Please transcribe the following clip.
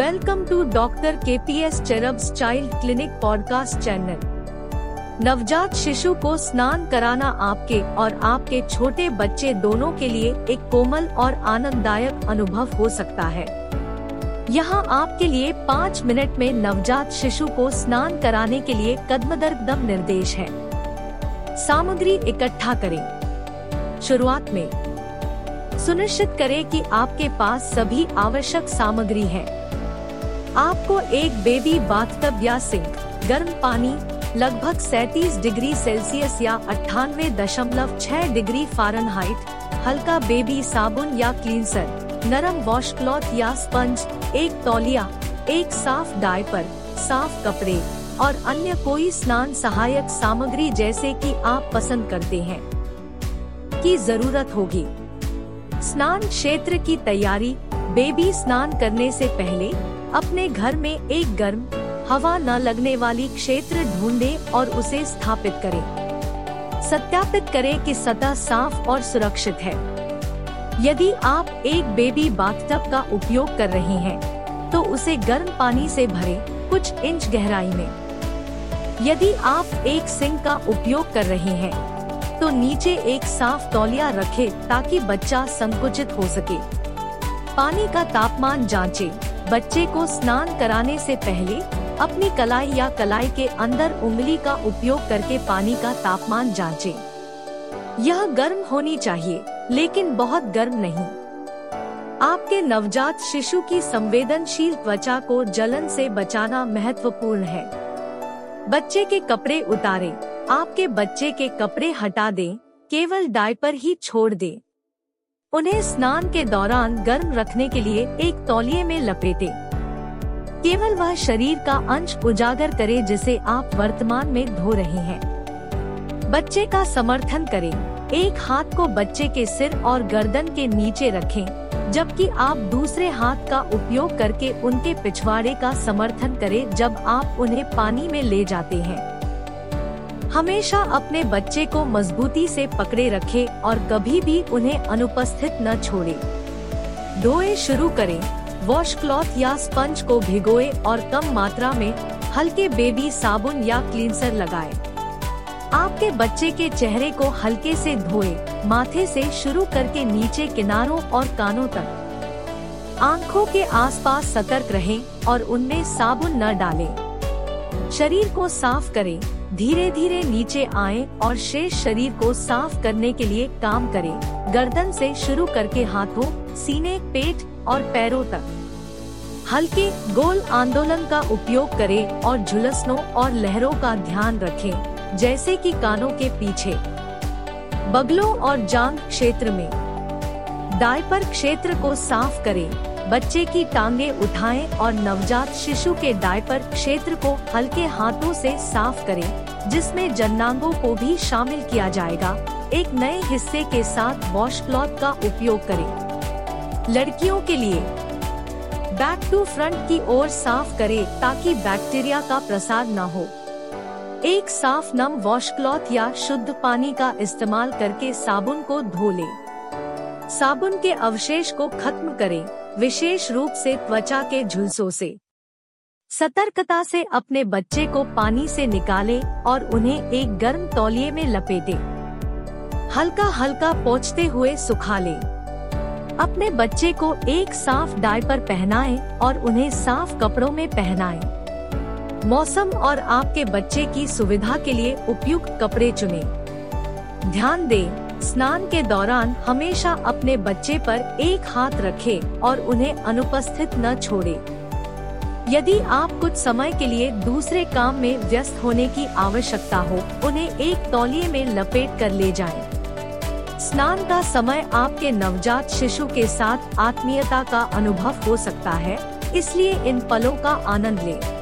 Welcome to doctor K P S cherubs child clinic podcast channel. नवजात शिशु को स्नान कराना आपके और आपके छोटे बच्चे दोनों के लिए एक कोमल और आनंददायक अनुभव हो सकता है। यहाँ आपके लिए पाँच मिनट में नवजात शिशु को स्नान कराने के लिए कदम दर कदम निर्देश है। सामग्री इकट्ठा करें। शुरुआत में सुनिश्चित करें कि आपके पास सभी आवश्यक सामग्री है। आपको एक बेबी बाथटब या सिंक गर्म पानी, लगभग 37 डिग्री सेल्सियस या अट्ठानवे दशमलव छह डिग्री फ़ारेनहाइट, हल्का बेबी साबुन या क्लींसर नरम वॉश क्लॉथ या स्पंज, एक तौलिया, एक साफ़ डायपर, साफ़ कपड़े, और अन्य कोई स्नान सहायक सामग्री जैसे कि आप पसंद करते हैं की ज़रूरत होगी। स्नान क्षेत्र की तैयारी, बेबी स्नान करने से पहले अपने घर में एक गर्म, हवा न लगने वाली क्षेत्र ढूंढें और उसे स्थापित करें। सत्यापित करें कि सतह साफ़ और सुरक्षित है। यदि आप एक बेबी बाथटब का उपयोग कर रहे हैं तो उसे गर्म पानी से भरें कुछ इंच गहराई में। यदि आप एक सिंक का उपयोग कर रहे हैं तो नीचे एक साफ़ तौलिया रखें ताकि बच्चा संकुचित हो सके। पानी का तापमान जांचें। बच्चे को स्नान कराने से पहले अपनी कलाई या कलाई के अंदर उंगली का उपयोग करके पानी का तापमान जांचें। यह गर्म होनी चाहिए, लेकिन बहुत गर्म नहीं। आपके नवजात शिशु की संवेदनशील त्वचा को जलन से बचाना महत्वपूर्ण है। बच्चे के कपड़े उतारें, आपके बच्चे के कपड़े हटा दें, केवल डायपर ही छोड़ दें। उन्हें स्नान के दौरान गर्म रखने के लिए एक तौलिए में लपेटे। केवल वह शरीर का अंश उजागर करे जिसे आप वर्तमान में धो रहे हैं। बच्चे का समर्थन करें। एक हाथ को बच्चे के सिर और गर्दन के नीचे रखें, जबकि आप दूसरे हाथ का उपयोग करके उनके पिछवाड़े का समर्थन करें जब आप उन्हें पानी में ले जाते हैं। हमेशा अपने बच्चे को मजबूती से पकड़े रखें और कभी भी उन्हें अनुपस्थित न छोड़े धोए शुरू करें वॉश क्लॉथ या स्पंज को भिगोए और कम मात्रा में हल्के बेबी साबुन या क्लींसर लगाएँ। आपके बच्चे के चेहरे को हल्के से धोए, माथे से शुरू करके नीचे किनारों और कानों तक आँखों के आसपास सतर्क रहें और उनमें साबुन न डालें। शरीर को साफ़ करें धीरे धीरे नीचे आए और शेष शरीर को साफ़ करने के लिए काम करें। गर्दन से शुरू करके हाथों, सीने, पेट और पैरों तक। हल्के गोल आंदोलन का उपयोग करें और झुलसनों और लहरों का ध्यान रखें, जैसे कि कानों के पीछे। बगलों और जांग क्षेत्र में। डायपर क्षेत्र को साफ़ करें। बच्चे की टांगे उठाएँ और नवजात शिशु के डायपर क्षेत्र को हल्के हाथों से साफ़ करें, जिसमें जन्नांगों को भी शामिल किया जाएगा। एक नए हिस्से के साथ वॉश क्लॉथ का उपयोग करें। लड़कियों के लिए बैक टू फ्रंट की ओर साफ़ करें ताकि बैक्टीरिया का प्रसार न हो। एक साफ़ नम वॉश क्लॉथ या शुद्ध पानी का इस्तेमाल करके साबुन को धो लें। साबुन के अवशेष को खत्म करें। विशेष रूप से त्वचा के झुलसों से सतर्कता से अपने बच्चे को पानी से निकाले और उन्हें एक गर्म तौलिए में लपेटे हल्का हल्का पोंछते हुए सुखा ले अपने बच्चे को एक साफ़ डायपर पहनाएँ और उन्हें साफ़ कपड़ों में पहनाएँ। मौसम और आपके बच्चे की सुविधा के लिए उपयुक्त कपड़े चुनें। ध्यान दें स्नान के दौरान हमेशा अपने बच्चे पर एक हाथ रखें और उन्हें अनुपस्थित न छोड़ें। यदि आप कुछ समय के लिए दूसरे काम में व्यस्त होने की आवश्यकता हो, उन्हें एक तौलिए में लपेट कर ले जाएँ। स्नान का समय आपके नवजात शिशु के साथ आत्मीयता का अनुभव हो सकता है, इसलिए इन पलों का आनंद लें।